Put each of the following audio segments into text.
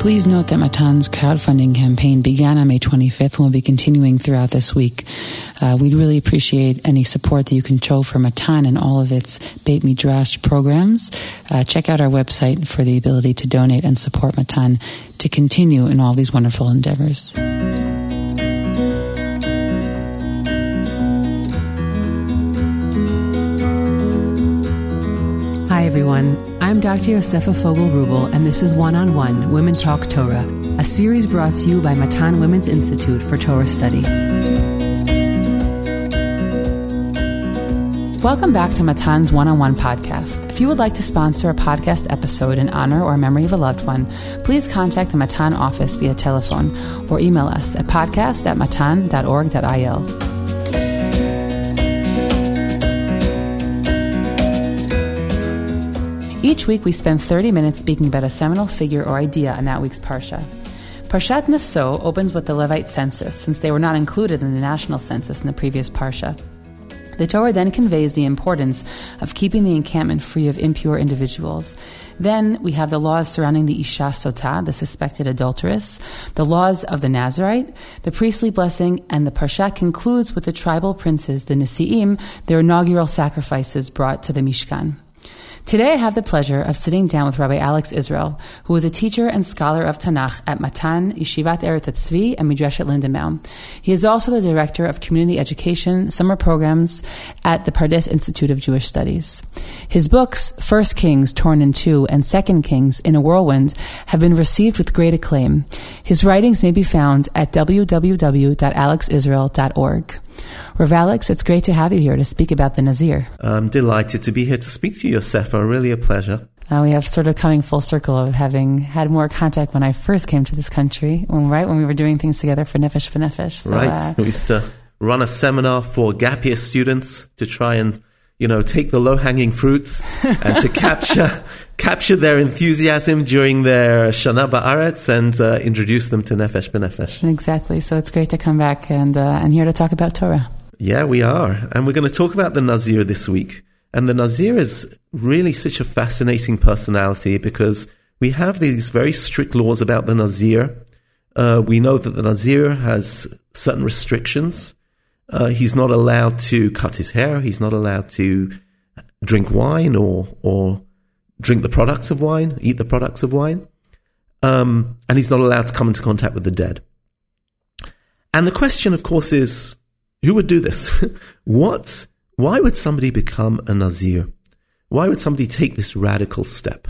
Please note that Matan's crowdfunding campaign began on May 25th and will be continuing throughout this week. Uh, we'd really appreciate any support that you can show for Matan and all of its Beit Midrash programs. Uh, check out our website for the ability to donate and support Matan to continue in all these wonderful endeavors. Hi, everyone. I'm Dr. Yosefa Fogel Rubel, and this is One on One Women Talk Torah, a series brought to you by Matan Women's Institute for Torah Study. Welcome back to Matan's One on One podcast. If you would like to sponsor a podcast episode in honor or memory of a loved one, please contact the Matan office via telephone or email us at podcast at matan.org.il. Each week, we spend 30 minutes speaking about a seminal figure or idea in that week's Parsha. Parshat Naso opens with the Levite census, since they were not included in the national census in the previous Parsha. The Torah then conveys the importance of keeping the encampment free of impure individuals. Then we have the laws surrounding the Isha Sotah, the suspected adulteress, the laws of the Nazarite, the priestly blessing, and the Parsha concludes with the tribal princes, the Nisi'im, their inaugural sacrifices brought to the Mishkan. Today I have the pleasure of sitting down with Rabbi Alex Israel, who is a teacher and scholar of Tanakh at Matan, Yeshivat Eretz Tzvi, and Midreshet Lindenbaum. He is also the director of community education summer programs at the Pardes Institute of Jewish Studies. His books, First Kings, Torn in Two, and Second Kings, In a Whirlwind, have been received with great acclaim. His writings may be found at www.alexisrael.org. Rav Alex, it's great to have you here to speak about the Nazir. I'm delighted to be here to speak to you, Yosefa. Really a pleasure. Uh, we have sort of coming full circle of having had more contact when I first came to this country, when, right when we were doing things together for Nefesh B'Nefesh. So, right. Uh, we used to run a seminar for gap year students to try and you know, take the low hanging fruits and to capture capture their enthusiasm during their Shana Ba'aretz and uh, introduce them to Nefesh B'Nefesh. Exactly. So it's great to come back and uh, and here to talk about Torah. Yeah, we are. And we're going to talk about the Nazir this week. And the Nazir is really such a fascinating personality because we have these very strict laws about the Nazir. Uh, we know that the Nazir has certain restrictions. Uh, he's not allowed to cut his hair. He's not allowed to drink wine or, or drink the products of wine, eat the products of wine. Um, and he's not allowed to come into contact with the dead. And the question, of course, is who would do this? what? Why would somebody become a Nazir? Why would somebody take this radical step?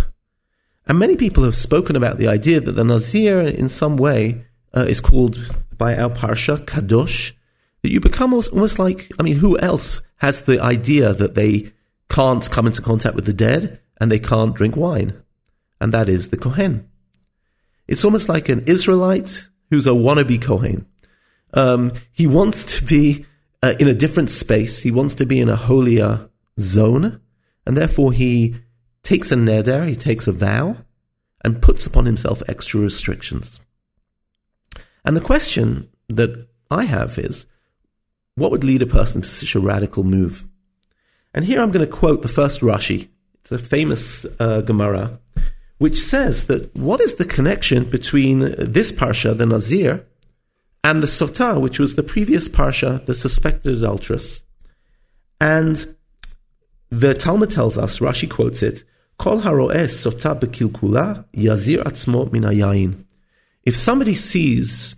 And many people have spoken about the idea that the Nazir, in some way, uh, is called by our Parsha Kadosh, that you become almost, like, I mean, who else has the idea that they can't come into contact with the dead and they can't drink wine? And that is the Kohen. It's almost like an Israelite who's a wannabe Kohen. Um, he wants to be uh, in a different space. He wants to be in a holier zone. And therefore, he takes a neder, he takes a vow, and puts upon himself extra restrictions. And the question that I have is what would lead a person to such a radical move? And here I'm going to quote the first Rashi. It's a famous uh, Gemara, which says that what is the connection between this Parsha, the Nazir, and the Sotah, which was the previous Parsha, the suspected adulteress. And the Talmud tells us, Rashi quotes it, Kol haro'eh sotah bekilkula yazir atzmo min If somebody sees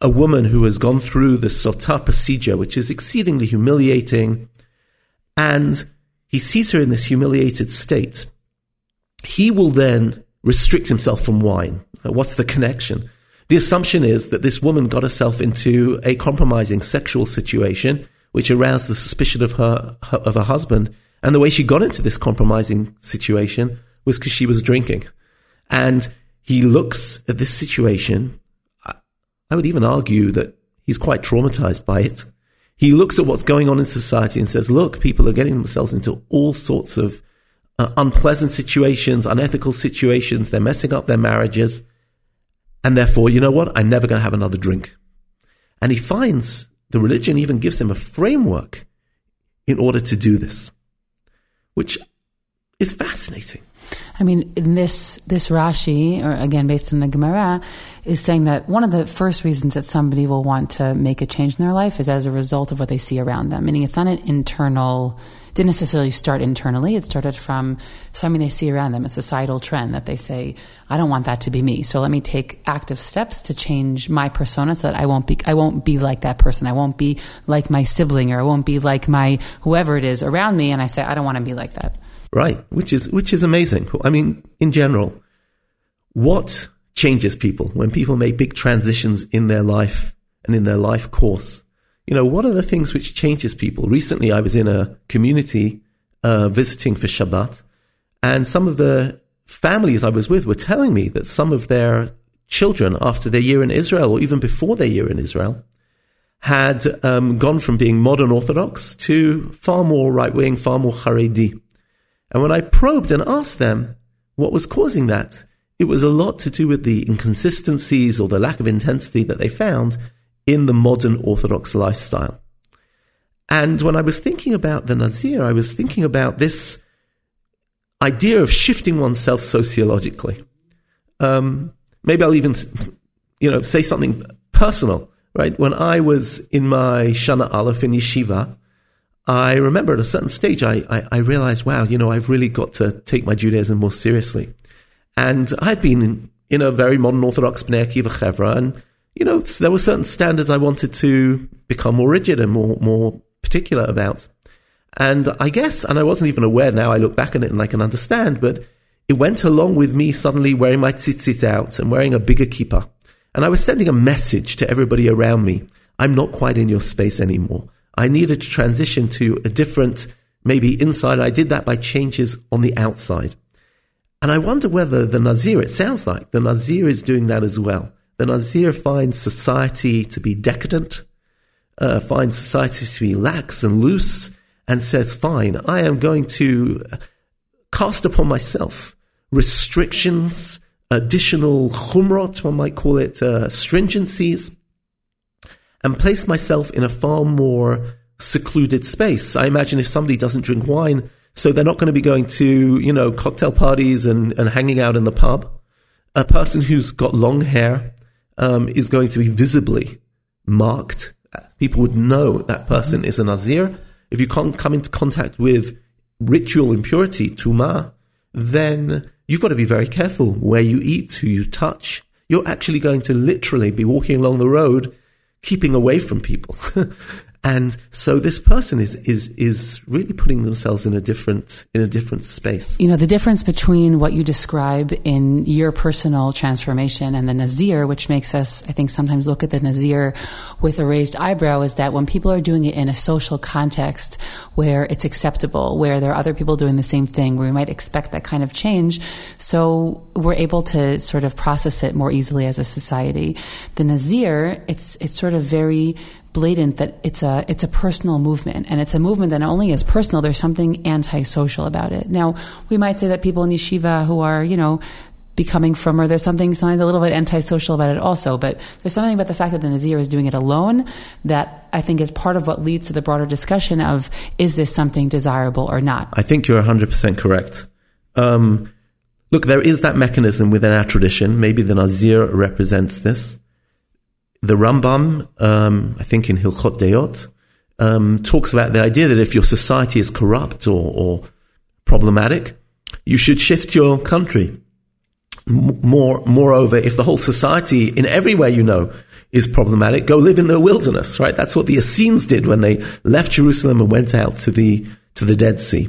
a woman who has gone through the sotah procedure, which is exceedingly humiliating, and he sees her in this humiliated state, he will then restrict himself from wine. Uh, what's the connection? The assumption is that this woman got herself into a compromising sexual situation, which aroused the suspicion of her of her husband. And the way she got into this compromising situation was because she was drinking. And he looks at this situation. I would even argue that he's quite traumatized by it. He looks at what's going on in society and says, look, people are getting themselves into all sorts of uh, unpleasant situations, unethical situations. They're messing up their marriages. And therefore, you know what? I'm never going to have another drink. And he finds the religion even gives him a framework in order to do this, which is fascinating. I mean, in this this Rashi, or again based on the Gemara, is saying that one of the first reasons that somebody will want to make a change in their life is as a result of what they see around them. Meaning, it's not an internal. Didn't necessarily start internally. It started from something they see around them, a societal trend that they say, "I don't want that to be me." So let me take active steps to change my persona so that I won't be I won't be like that person. I won't be like my sibling, or I won't be like my whoever it is around me. And I say, I don't want to be like that. Right, which is which is amazing. I mean, in general, what changes people when people make big transitions in their life and in their life course? You know, what are the things which changes people? Recently, I was in a community uh, visiting for Shabbat, and some of the families I was with were telling me that some of their children, after their year in Israel, or even before their year in Israel, had um, gone from being modern Orthodox to far more right wing, far more Haredi. And when I probed and asked them what was causing that, it was a lot to do with the inconsistencies or the lack of intensity that they found in the modern Orthodox lifestyle. And when I was thinking about the Nazir, I was thinking about this idea of shifting oneself sociologically. Um, maybe I'll even, you know, say something personal, right? When I was in my Shana Aleph in Yeshiva, I remember at a certain stage, I, I, I, realized, wow, you know, I've really got to take my Judaism more seriously. And I'd been in, in a very modern Orthodox Bnei Akiva Chevra, and, you know, there were certain standards I wanted to become more rigid and more, more particular about. And I guess, and I wasn't even aware now, I look back on it and I can understand, but it went along with me suddenly wearing my tzitzit out and wearing a bigger kippah. And I was sending a message to everybody around me. I'm not quite in your space anymore. I needed to transition to a different, maybe inside. I did that by changes on the outside. And I wonder whether the Nazir, it sounds like the Nazir is doing that as well. The Nazir finds society to be decadent, uh, finds society to be lax and loose, and says, fine, I am going to cast upon myself restrictions, additional chumrot, one might call it, uh, stringencies, and place myself in a far more secluded space. I imagine if somebody doesn't drink wine, so they're not going to be going to, you know, cocktail parties and, and hanging out in the pub. A person who's got long hair um, is going to be visibly marked. People would know that person is a Nazir. If you can't come into contact with ritual impurity, tuma, then you've got to be very careful where you eat, who you touch. You're actually going to literally be walking along the road keeping away from people. and so this person is is is really putting themselves in a different in a different space. You know, the difference between what you describe in your personal transformation and the Nazir, which makes us, I think, sometimes look at the Nazir with a raised eyebrow, is that when people are doing it in a social context where it's acceptable, where there are other people doing the same thing, where we might expect that kind of change, so we're able to sort of process it more easily as a society. The Nazir, it's it's sort of very blatant that it's a it's a personal movement. And it's a movement that not only is personal there's something antisocial about it. Now we might say that people in yeshiva who are you know becoming from or there's something sometimes a little bit antisocial about it also. But there's something about the fact that the nazir is doing it alone that i think is part of what leads to the broader discussion of is this something desirable or not? I think you're 100% correct. Um, look there is that mechanism within our tradition. Maybe the nazir represents this the Rambam, um, I think in Hilchot Deot, um, talks about the idea that if your society is corrupt or, or problematic, you should shift your country. More, moreover, if the whole society, in every way you know, is problematic, go live in the wilderness, right? That's what the Essenes did when they left Jerusalem and went out to the, to the Dead Sea.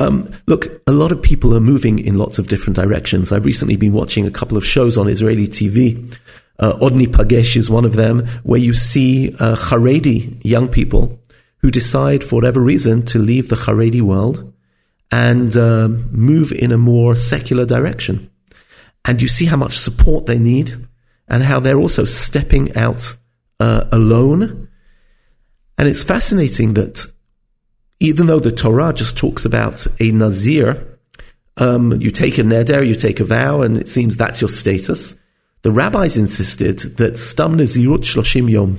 Um, look, a lot of people are moving in lots of different directions. I've recently been watching a couple of shows on Israeli TV uh, Od Nipagesh is one of them, where you see uh, Haredi young people who decide, for whatever reason, to leave the Haredi world and uh, move in a more secular direction. And you see how much support they need and how they're also stepping out uh, alone. And it's fascinating that even though the Torah just talks about a Nazir, um, you take a neder, you take a vow, and it seems that's your status. The rabbis insisted that stam nezirut shloshim yom,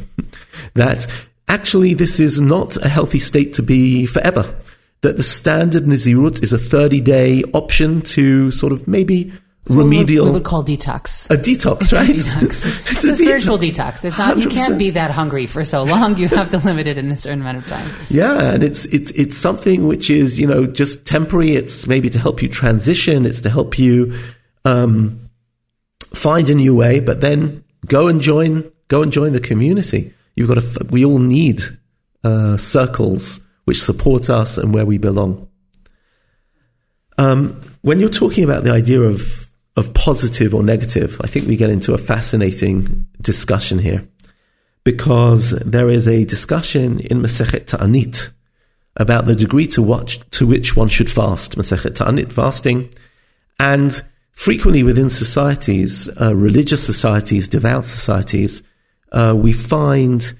that actually this is not a healthy state to be forever. that the standard Nazirut is a 30 day option to sort of maybe remedial. we would call detox. A detox, it's right? A detox. it's, it's a, a, spiritual detox. It's not. 100%. You can't be that hungry for so long. You have to limit it in a certain amount of time. Yeah, and it's it's it's something which is you know just temporary. It's maybe to help you transition. It's to help you um, find a new way. But then go and join. Go and join the community. You've got to. We all need uh, circles which support us and where we belong. Um, when you're talking about the idea of of positive or negative, I think we get into a fascinating discussion here because there is a discussion in Masechet Ta'anit about the degree to, watch, to which one should fast, Masechet Ta'anit, fasting. And frequently within societies, uh, religious societies, devout societies, uh, we find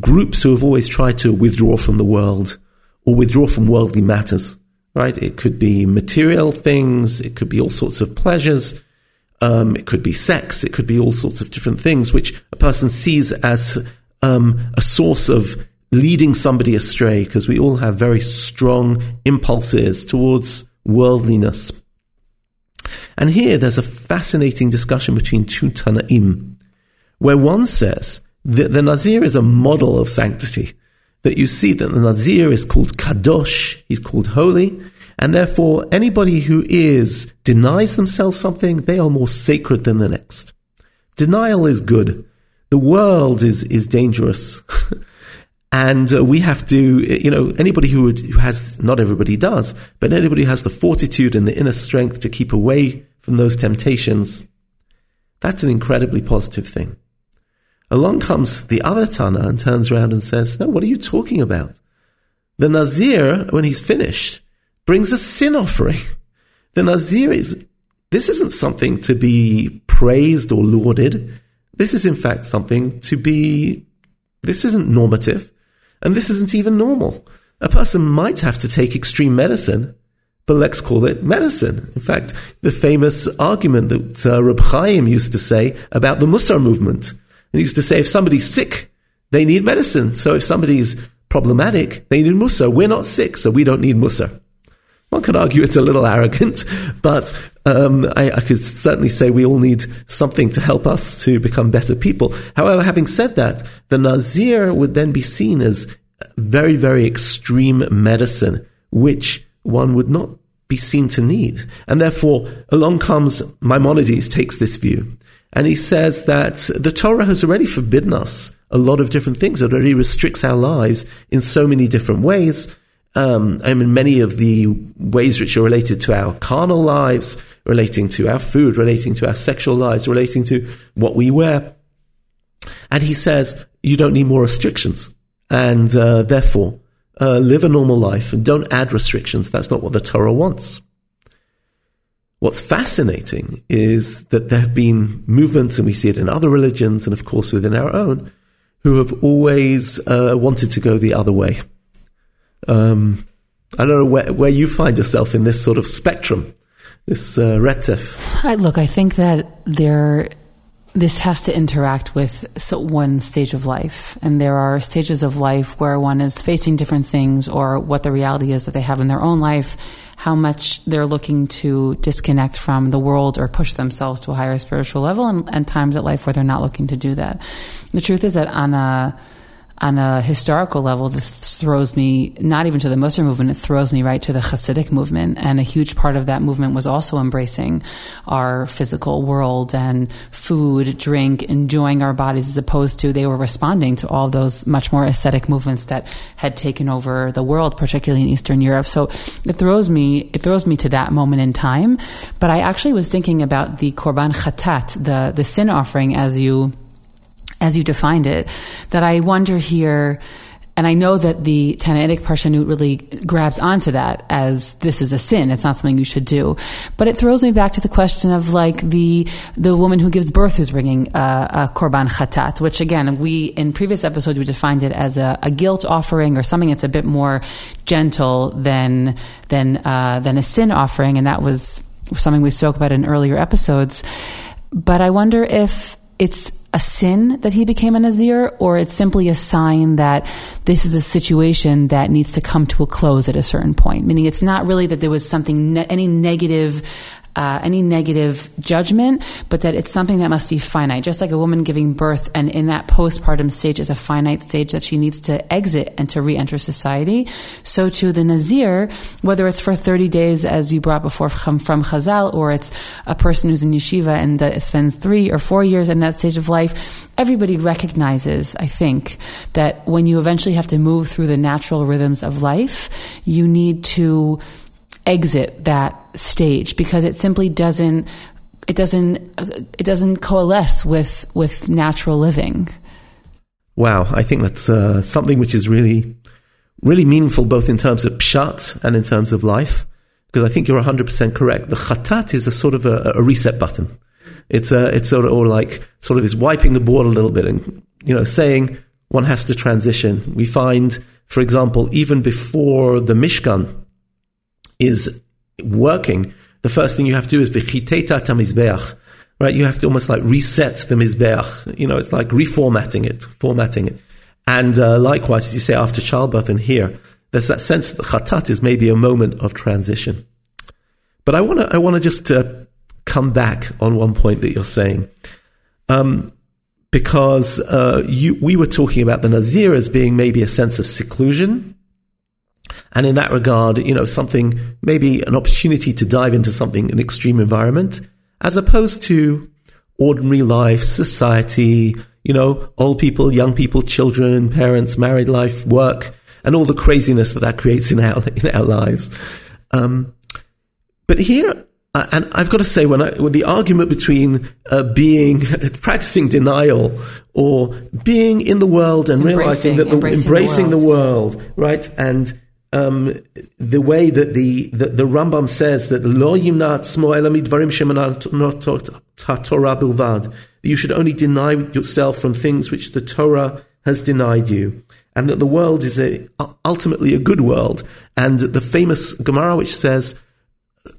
groups who have always tried to withdraw from the world or withdraw from worldly matters right? It could be material things, it could be all sorts of pleasures, um, it could be sex, it could be all sorts of different things which a person sees as um, a source of leading somebody astray because we all have very strong impulses towards worldliness. And here there's a fascinating discussion between two Tanaim, where one says that the Nazir is a model of sanctity that you see that the Nazir is called Kadosh, he's called holy, and therefore anybody who is denies themselves something, they are more sacred than the next. Denial is good. The world is, is dangerous. and uh, we have to, you know, anybody who, would, who has, not everybody does, but anybody who has the fortitude and the inner strength to keep away from those temptations, that's an incredibly positive thing. Along comes the other Tana and turns around and says, No, what are you talking about? The Nazir, when he's finished, brings a sin offering. The Nazir is, this isn't something to be praised or lauded. This is in fact something to be, this isn't normative, and this isn't even normal. A person might have to take extreme medicine, but let's call it medicine. In fact, the famous argument that uh, Reb Chaim used to say about the Musar movement and he used to say, if somebody's sick, they need medicine. So if somebody's problematic, they need Musar. We're not sick, so we don't need Musar. One could argue it's a little arrogant, but um, I, I, could certainly say we all need something to help us to become better people. However, having said that, the Nazir would then be seen as very, very extreme medicine, which one would not be seen to need. And therefore, along comes Maimonides takes this view and he says that the Torah has already forbidden us a lot of different things. It already restricts our lives in so many different ways. Um, I mean, many of the ways which are related to our carnal lives, relating to our food, relating to our sexual lives, relating to what we wear. And he says, you don't need more restrictions. And uh, therefore, uh, live a normal life and don't add restrictions. That's not what the Torah wants. What's fascinating is that there have been movements, and we see it in other religions, and of course within our own, who have always uh, wanted to go the other way. Um, I don't know where, where you find yourself in this sort of spectrum, this uh, retzef. I, look, I think that there this has to interact with so one stage of life. And there are stages of life where one is facing different things or what the reality is that they have in their own life, how much they're looking to disconnect from the world or push themselves to a higher spiritual level, and, and times at life where they're not looking to do that. The truth is that on a on a historical level, this throws me not even to the Musar movement, it throws me right to the Hasidic movement. And a huge part of that movement was also embracing our physical world and food, drink, enjoying our bodies as opposed to they were responding to all those much more ascetic movements that had taken over the world, particularly in Eastern Europe. So it throws me, it throws me to that moment in time. But I actually was thinking about the Korban Chatat, the, the sin offering as you as you defined it, that I wonder here, and I know that the Tannaitic Parshanut really grabs onto that as this is a sin. It's not something you should do. But it throws me back to the question of like the the woman who gives birth who's bringing a, a korban chatat, which again we in previous episodes we defined it as a, a guilt offering or something that's a bit more gentle than than uh, than a sin offering, and that was something we spoke about in earlier episodes. But I wonder if it's a sin that he became a Nazir, or it's simply a sign that this is a situation that needs to come to a close at a certain point. Meaning, it's not really that there was something, ne- any negative uh, any negative judgment, but that it's something that must be finite. Just like a woman giving birth, and in that postpartum stage is a finite stage that she needs to exit and to re-enter society. So to the Nazir, whether it's for 30 days, as you brought before from, from Chazal, or it's a person who's in yeshiva and uh, spends three or four years in that stage of life, everybody recognizes, I think, that when you eventually have to move through the natural rhythms of life, you need to exit that stage because it simply doesn't it doesn't it doesn't coalesce with with natural living. Wow, I think that's uh, something which is really really meaningful both in terms of pshat and in terms of life because I think you're 100% correct. The khatat is a sort of a, a reset button. It's a, it's sort of or like sort of is wiping the board a little bit and you know saying one has to transition. We find, for example, even before the Mishkan is working, the first thing you have to do is v'chiteta tamizbeach, right? You have to almost like reset the mizbeach. You know, it's like reformatting it, formatting it. And uh, likewise, as you say, after childbirth and here, there's that sense that chatat is maybe a moment of transition. But I want to I want to just uh, come back on one point that you're saying, um, because uh, you, we were talking about the nazir as being maybe a sense of seclusion, and in that regard, you know, something, maybe an opportunity to dive into something, an extreme environment, as opposed to ordinary life, society, you know, old people, young people, children, parents, married life, work, and all the craziness that that creates in our, in our lives. Um, but here, uh, and I've got to say, when, I, when the argument between uh, being practicing denial or being in the world and embracing, realizing that the, embracing, embracing the, world. the world, right, and um, the way that the, the, the Rambam says that lo you should only deny yourself from things which the Torah has denied you, and that the world is a, ultimately a good world. And the famous Gemara which says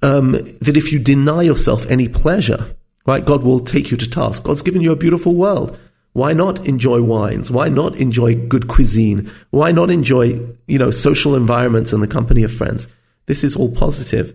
um, that if you deny yourself any pleasure, right, God will take you to task. God's given you a beautiful world. Why not enjoy wines? Why not enjoy good cuisine? Why not enjoy, you know, social environments and the company of friends? This is all positive.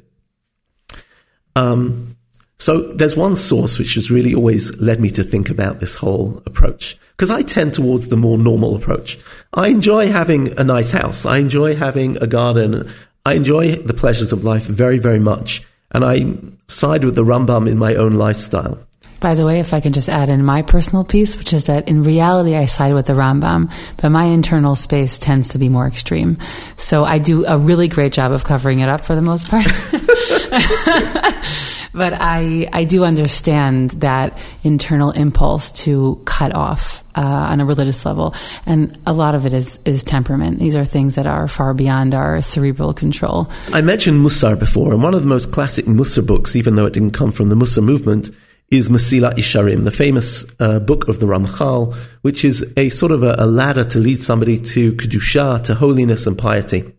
Um, so there's one source which has really always led me to think about this whole approach because I tend towards the more normal approach. I enjoy having a nice house. I enjoy having a garden. I enjoy the pleasures of life very, very much. And I side with the Rambam in my own lifestyle. By the way, if I can just add in my personal piece, which is that in reality I side with the Rambam, but my internal space tends to be more extreme. So I do a really great job of covering it up for the most part. but I, I do understand that internal impulse to cut off uh, on a religious level, and a lot of it is is temperament. These are things that are far beyond our cerebral control. I mentioned Mussar before, and one of the most classic Mussar books, even though it didn't come from the Mussar movement, is Mesilat Yesharim, the famous uh, book of the Ramchal, which is a sort of a, a, ladder to lead somebody to kedusha, to holiness and piety.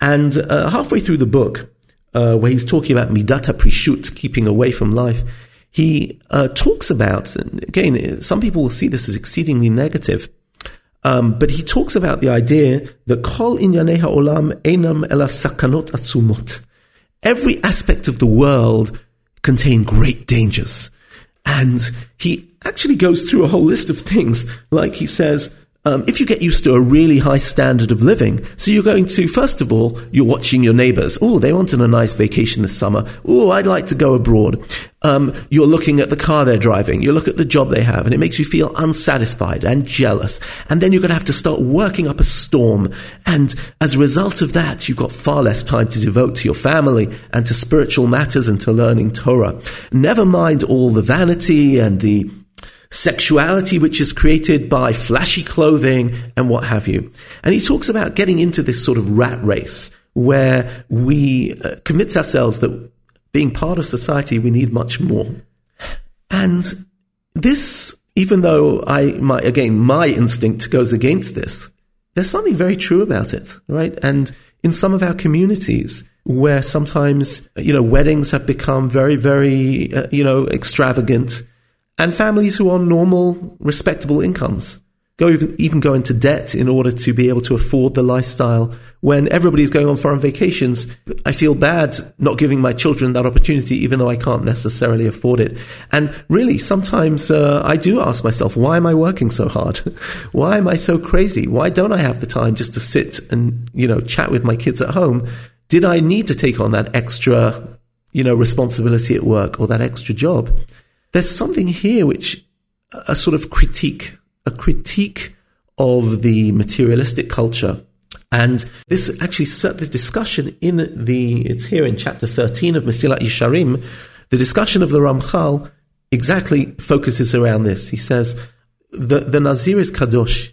And uh, halfway through the book, uh, where he's talking about midata prishut, keeping away from life, he uh, talks about, again, some people will see this as exceedingly negative, um, but he talks about the idea that kol inyanei Olam enam ela sakanot atzumot. Every aspect of the world contain great dangers. And he actually goes through a whole list of things. Like he says, um, if you get used to a really high standard of living, so you're going to, first of all, you're watching your neighbors. Oh, they wanted a nice vacation this summer. Oh, I'd like to go abroad. Um, you're looking at the car they're driving. You look at the job they have, and it makes you feel unsatisfied and jealous. And then you're going to have to start working up a storm. And as a result of that, you've got far less time to devote to your family and to spiritual matters and to learning Torah. Never mind all the vanity and the sexuality which is created by flashy clothing and what have you. And he talks about getting into this sort of rat race where we uh, convince ourselves that being part of society, we need much more. And this, even though I, my, again, my instinct goes against this, there's something very true about it, right? And in some of our communities, where sometimes, you know, weddings have become very, very, uh, you know, extravagant, and families who are normal, respectable incomes go even, even go into debt in order to be able to afford the lifestyle. When everybody's going on foreign vacations, I feel bad not giving my children that opportunity, even though I can't necessarily afford it. And really, sometimes uh, I do ask myself, why am I working so hard? why am I so crazy? Why don't I have the time just to sit and you know chat with my kids at home? Did I need to take on that extra, you know, responsibility at work or that extra job? There's something here which a sort of critique a critique of the materialistic culture. And this actually set the discussion in the, it's here in chapter 13 of Mesilat Yesharim, the discussion of the Ramchal exactly focuses around this. He says, the, the Nazir is Kadosh.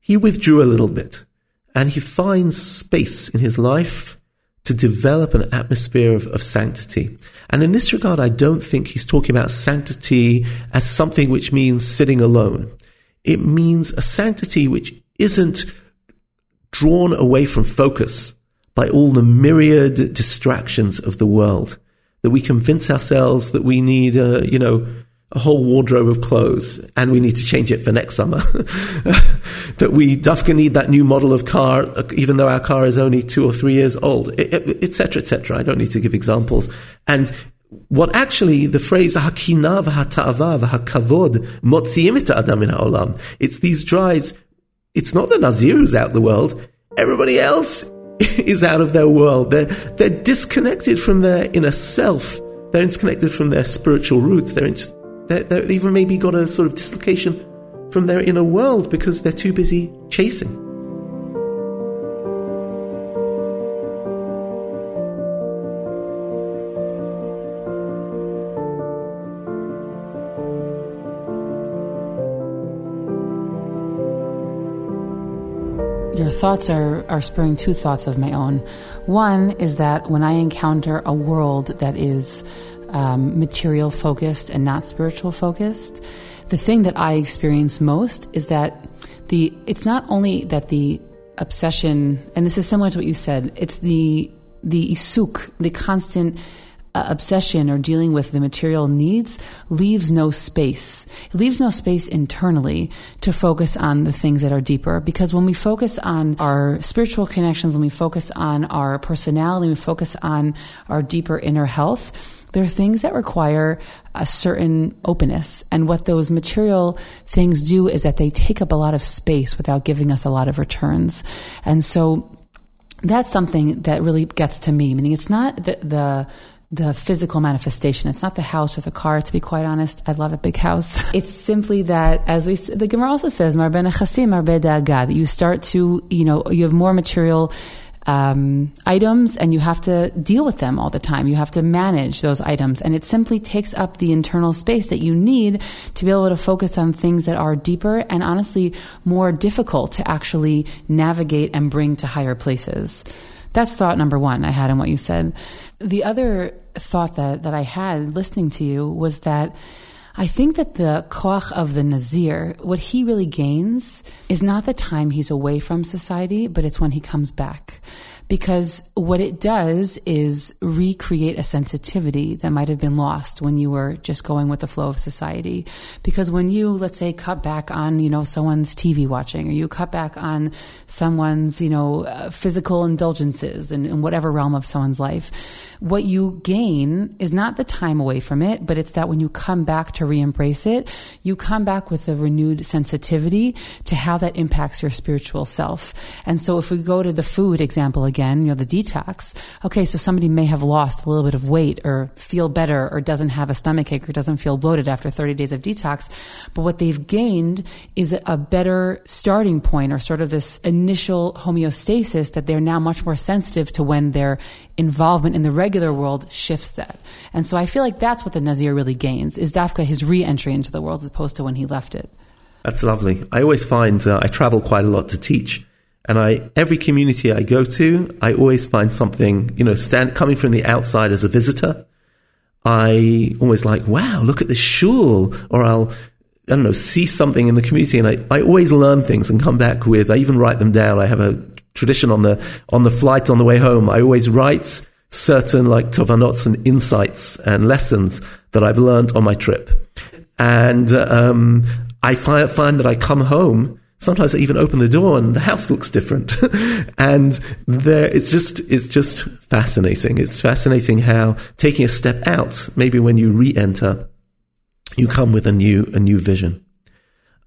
He withdrew a little bit and he finds space in his life to develop an atmosphere of, of sanctity. And in this regard, I don't think he's talking about sanctity as something which means sitting alone. It means a sanctity which isn't drawn away from focus by all the myriad distractions of the world. That we convince ourselves that we need, uh, you know, a whole wardrobe of clothes and we need to change it for next summer. that we dafka need that new model of car, even though our car is only two or three years old, etc., etc. I don't need to give examples. And what actually the phrase hakina v'hata'ava v'hakavod motziim et adam min ha'olam. It's these drives. It's not the Nazir who's out the world. Everybody else is out of their world. They're, they're disconnected from their inner self. They're disconnected from their spiritual roots. They're, in, they're, they're even maybe got a sort of dislocation from their inner world because they're too busy chasing. Your thoughts are, are spurring two thoughts of my own. One is that when I encounter a world that is um, material focused and not spiritual focused, the thing that I experience most is that the it's not only that the obsession, and this is similar to what you said, it's the the isuk, the constant uh, obsession or dealing with the material needs leaves no space. It leaves no space internally to focus on the things that are deeper. Because when we focus on our spiritual connections, when we focus on our personality, we focus on our deeper inner health, there are things that require a certain openness. And what those material things do is that they take up a lot of space without giving us a lot of returns. And so that's something that really gets to me, meaning it's not the, the the physical manifestation. It's not the house or the car, to be quite honest. I love a big house. It's simply that, as we, the Gemara also says, that you start to, you know, you have more material um, items and you have to deal with them all the time. You have to manage those items. And it simply takes up the internal space that you need to be able to focus on things that are deeper and honestly more difficult to actually navigate and bring to higher places. That's thought number one I had in what you said. The other thought that, that I had listening to you was that I think that the koach of the Nazir, what he really gains is not the time he's away from society, but it's when he comes back because what it does is recreate a sensitivity that might have been lost when you were just going with the flow of society. Because when you, let's say, cut back on, you know, someone's TV watching or you cut back on someone's, you know, uh, physical indulgences in, in whatever realm of someone's life, what you gain is not the time away from it, but it's that when you come back to re embrace it, you come back with a renewed sensitivity to how that impacts your spiritual self. And so if we go to the food example again, you know, the detox, okay, so somebody may have lost a little bit of weight or feel better or doesn't have a stomach ache or doesn't feel bloated after 30 days of detox. But what they've gained is a better starting point or sort of this initial homeostasis that they're now much more sensitive to when their involvement in the regular world shifts that. And so I feel like that's what the Nazir really gains is Dafka his re-entry into the world as opposed to when he left it. That's lovely. I always find uh, I travel quite a lot to teach, and I every community I go to, I always find something. You know, stand coming from the outside as a visitor, I always like, wow, look at this shul, or I'll I don't know, see something in the community, and I, I always learn things and come back with. I even write them down. I have a tradition on the on the flight on the way home. I always write certain like tovanots and insights and lessons that I've learned on my trip. And um, I find, find that I come home. Sometimes I even open the door and the house looks different. and there, it's just, it's just fascinating. It's fascinating how taking a step out, maybe when you re-enter, you come with a new, a new vision.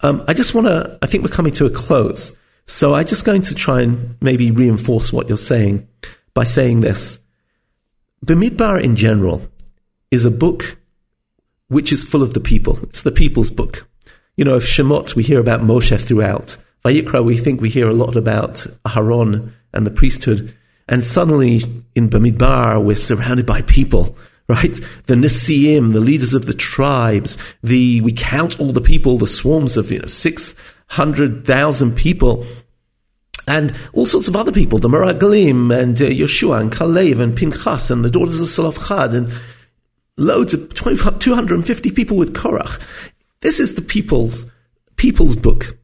Um, I just want to, I think we're coming to a close. So I'm just going to try and maybe reinforce what you're saying by saying this. Bamidbar in general is a book which is full of the people. It's the people's book. You know, if Shemot, we hear about Moshe throughout. Vayikra, we think we hear a lot about Aharon and the priesthood. And suddenly in Bamidbar, we're surrounded by people, right? The Nisiim, the leaders of the tribes, the, we count all the people, the swarms of, you know, 600,000 people and all sorts of other people, the Meraglim and uh, Yeshua and Kalev and Pinchas and the daughters of Tzelofchad and loads of 20, 250 people with Korach. This is the people's people's book,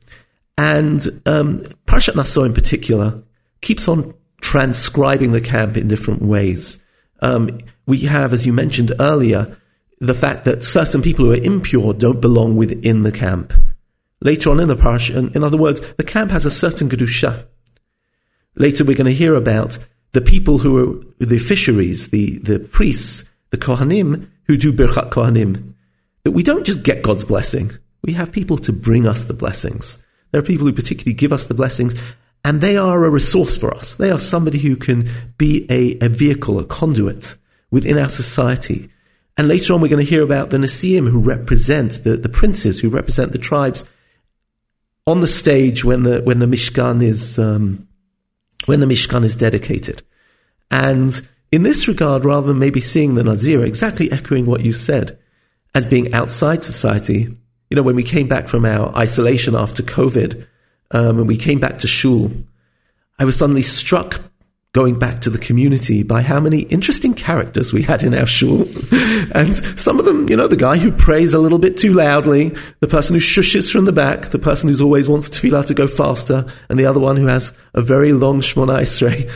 and um, Parshat Naso in particular keeps on transcribing the camp in different ways. Um, we have, as you mentioned earlier, the fact that certain people who are impure don't belong within the camp. Later on in the parsha, in, in other words, the camp has a certain kedusha. Later, we're going to hear about the people who are the fisheries, the, the priests, the Kohanim, who do Birchat Kohanim. That we don't just get God's blessing, we have people to bring us the blessings. There are people who particularly give us the blessings, and they are a resource for us. They are somebody who can be a, a vehicle, a conduit within our society. And later on, we're going to hear about the Nasiim who represent the, the princes, who represent the tribes on the stage when the, when the Mishkan is, um, when the Mishkan is dedicated. And in this regard, rather than maybe seeing the Nazir, exactly echoing what you said, as being outside society, you know, when we came back from our isolation after COVID, um, and we came back to shul, I was suddenly struck going back to the community by how many interesting characters we had in our shul. and some of them, you know, the guy who prays a little bit too loudly, the person who shushes from the back, the person who always wants to feel tefillah to go faster, and the other one who has a very long Shemona Esrei.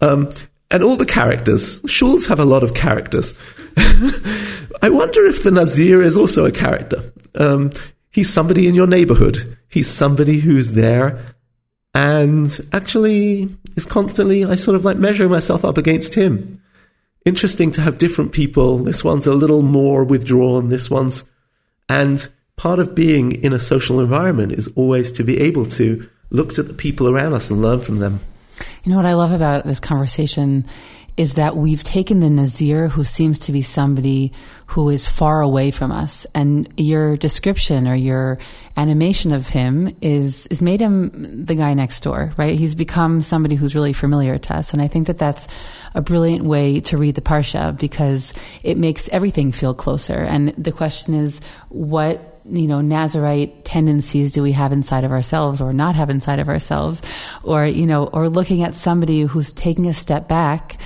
Um, and all the characters. Shuls have a lot of characters. I wonder if the Nazir is also a character. Um, he's somebody in your neighborhood. He's somebody who's there and actually is constantly, I sort of like measuring myself up against him. Interesting to have different people. This one's a little more withdrawn. This one's, and part of being in a social environment is always to be able to look at the people around us and learn from them. You know what I love about this conversation is that we've taken the Nazir, who seems to be somebody who is far away from us, and your description or your animation of him is is made him the guy next door, right? He's become somebody who's really familiar to us, and I think that that's a brilliant way to read the parsha because it makes everything feel closer. And the question is, what you know, Nazarite tendencies do we have inside of ourselves or not have inside of ourselves? Or, you know, or looking at somebody who's taking a step back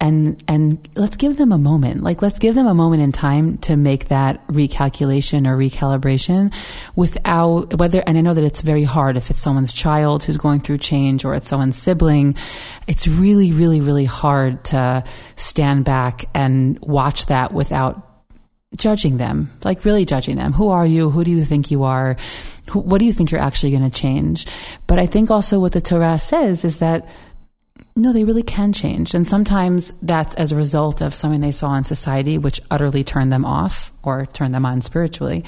and and let's give them a moment like let's give them a moment in time to make that recalculation or recalibration without whether and I know that it's very hard if it's someone's child who's going through change or it's someone's sibling it's really really really hard to stand back and watch that without judging them, like really judging them. Who are you? Who do you think you are? Who, what do you think you're actually going to change? But I think also what the Torah says is that no, they really can change. And sometimes that's as a result of something they saw in society, which utterly turned them off or turned them on spiritually.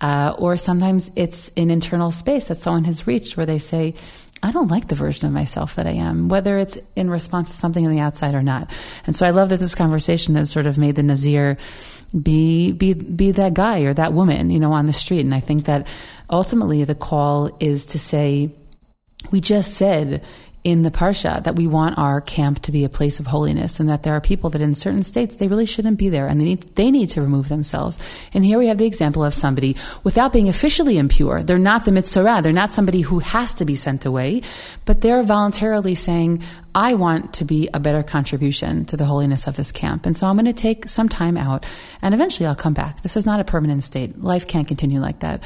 Uh, or sometimes it's an internal space that someone has reached where they say, I don't like the version of myself that I am, whether it's in response to something on the outside or not. And so I love that this conversation has sort of made the Nazir be be be that guy or that woman, you know, on the street. And I think that ultimately the call is to say, we just said in the Parsha that we want our camp to be a place of holiness and that there are people that in certain states they really shouldn't be there and they need, they need to remove themselves. And here we have the example of somebody without being officially impure. They're not the Metzora. They're not somebody who has to be sent away, but they're voluntarily saying, I want to be a better contribution to the holiness of this camp. And so I'm going to take some time out and eventually I'll come back. This is not a permanent state. Life can't continue like that.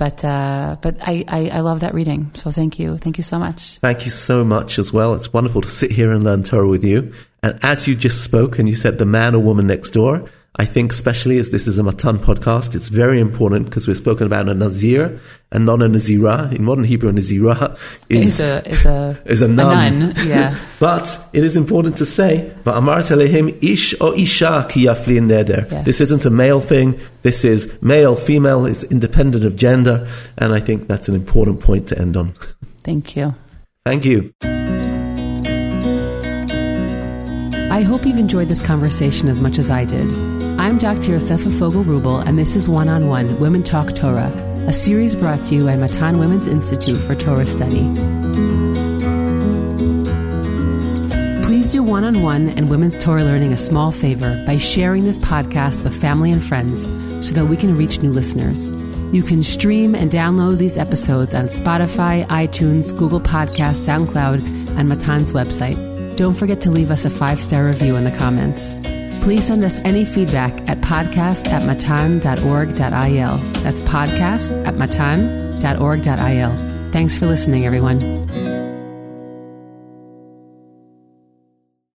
But uh, but I, I, I, love that reading. So thank you. Thank you so much. Thank you so much as well. It's wonderful to sit here and learn Torah with you. And as you just spoke and you said the man or woman next door, I think, especially as this is a Matan podcast, it's very important because we're spoken about a Nazir and not a Nazira. In modern Hebrew, a Nazira is, Is a is a is a nun. nun, yeah. but it is important to say, "Va'amart elehim ish o isha ki yafli neder." This isn't a male thing. This is male, female. is independent of gender, and I think that's an important point to end on. Thank you. Thank you. I hope you've enjoyed this conversation as much as I did. I'm Dr. Yosefa Fogel Rubel, and this is One on One Women Talk Torah, a series brought to you by Matan Women's Institute for Torah Study. Please do one on one and women's Torah learning a small favor by sharing this podcast with family and friends so that we can reach new listeners. You can stream and download these episodes on Spotify, iTunes, Google Podcasts, SoundCloud, and Matan's website. Don't forget to leave us a five star review in the comments. Please send us any feedback at podcast at matan.org.il. That's podcast at matan.org.il. Thanks for listening, everyone.